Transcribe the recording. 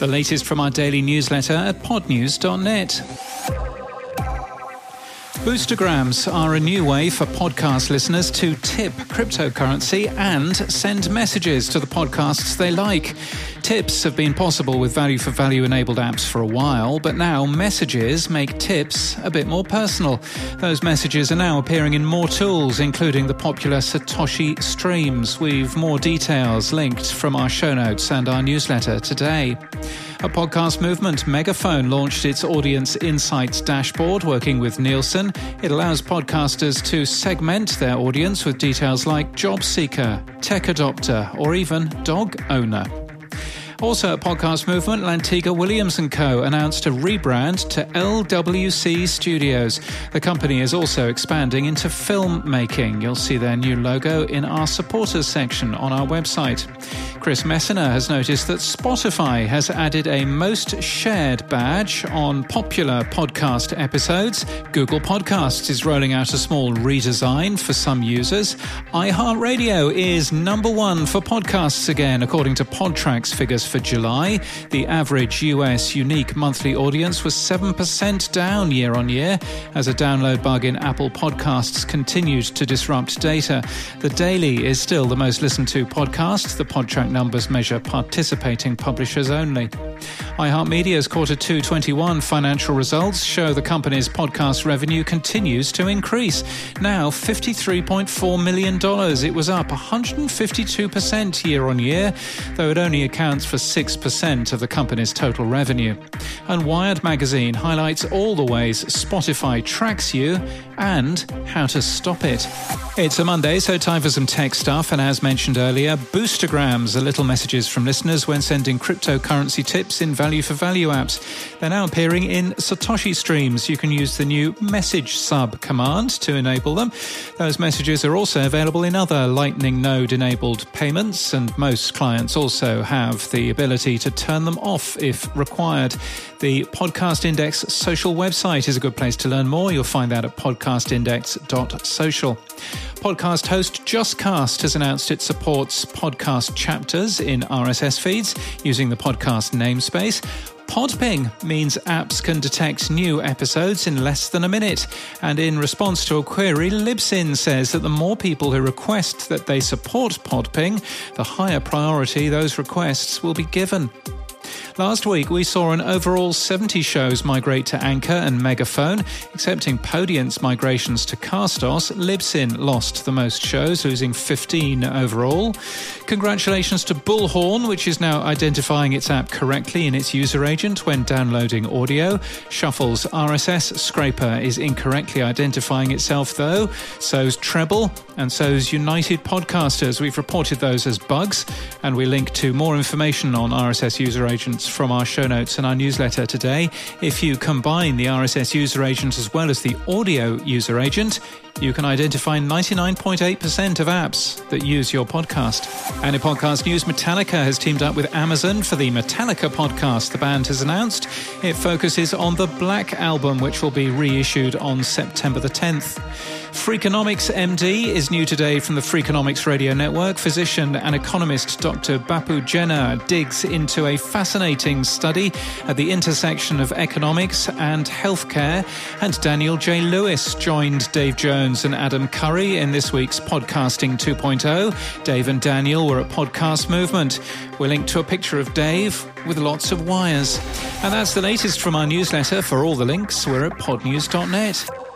The latest from our daily newsletter at podnews.net. Boostagrams are a new way for podcast listeners to tip cryptocurrency and send messages to the podcasts they like. Tips have been possible with value for value enabled apps for a while, but now messages make tips a bit more personal. Those messages are now appearing in more tools, including the popular Satoshi Streams. We've more details linked from our show notes and our newsletter today. A podcast movement, Megaphone, launched its Audience Insights dashboard working with Nielsen. It allows podcasters to segment their audience with details like job seeker, tech adopter, or even dog owner. Also at Podcast Movement, Lantigua Williams & Co. announced a rebrand to LWC Studios. The company is also expanding into filmmaking. You'll see their new logo in our supporters section on our website. Chris Messina has noticed that Spotify has added a most shared badge on popular podcast episodes. Google Podcasts is rolling out a small redesign for some users. iHeartRadio is number one for podcasts again, according to Podtrac's figures for July. The average US unique monthly audience was 7% down year on year as a download bug in Apple Podcasts continued to disrupt data. The Daily is still the most listened to podcast. The Podtrac numbers measure participating publishers only. iHeartMedia's quarter 2 21 financial results show the company's podcast revenue continues to increase. Now $53.4 million. It was up 152% year on year, though it only accounts for 6% of the company's total revenue. And Wired magazine highlights all the ways Spotify tracks you and how to stop it. It's a Monday, so time for some tech stuff. And as mentioned earlier, boostagrams are little messages from listeners when sending cryptocurrency tips in value for value apps. They're now appearing in Satoshi streams. You can use the new message sub command to enable them. Those messages are also available in other Lightning node enabled payments, and most clients also have the ability to turn them off if required. The Podcast Index social website is a good place to learn more. You'll find that at podcastindex.social. Podcast host JustCast has announced it supports podcast chapters in RSS feeds using the podcast namespace. Podping means apps can detect new episodes in less than a minute. And in response to a query, Libsyn says that the more people who request that they support Podping, the higher priority those requests will be given. Last week, we saw an overall 70 shows migrate to Anchor and Megaphone. excepting Podiant's migrations to Castos, Libsyn lost the most shows, losing 15 overall. Congratulations to Bullhorn, which is now identifying its app correctly in its user agent when downloading audio. Shuffle's RSS scraper is incorrectly identifying itself, though. So's Treble, and so's United Podcasters. We've reported those as bugs, and we link to more information on RSS user agents from our show notes and our newsletter today. If you combine the RSS user agent as well as the audio user agent, you can identify 99.8% of apps that use your podcast. And in podcast news, Metallica has teamed up with Amazon for the Metallica podcast. The band has announced it focuses on the Black album, which will be reissued on September the 10th. Freakonomics MD is new today from the Freakonomics Radio Network. Physician and economist Dr. Bapu Jena digs into a fascinating study at the intersection of economics and healthcare. And Daniel J. Lewis joined Dave Jones and Adam Curry in this week's Podcasting 2.0. Dave and Daniel were at Podcast Movement. We're linked to a picture of Dave with lots of wires. And that's the latest from our newsletter. For all the links, we're at podnews.net.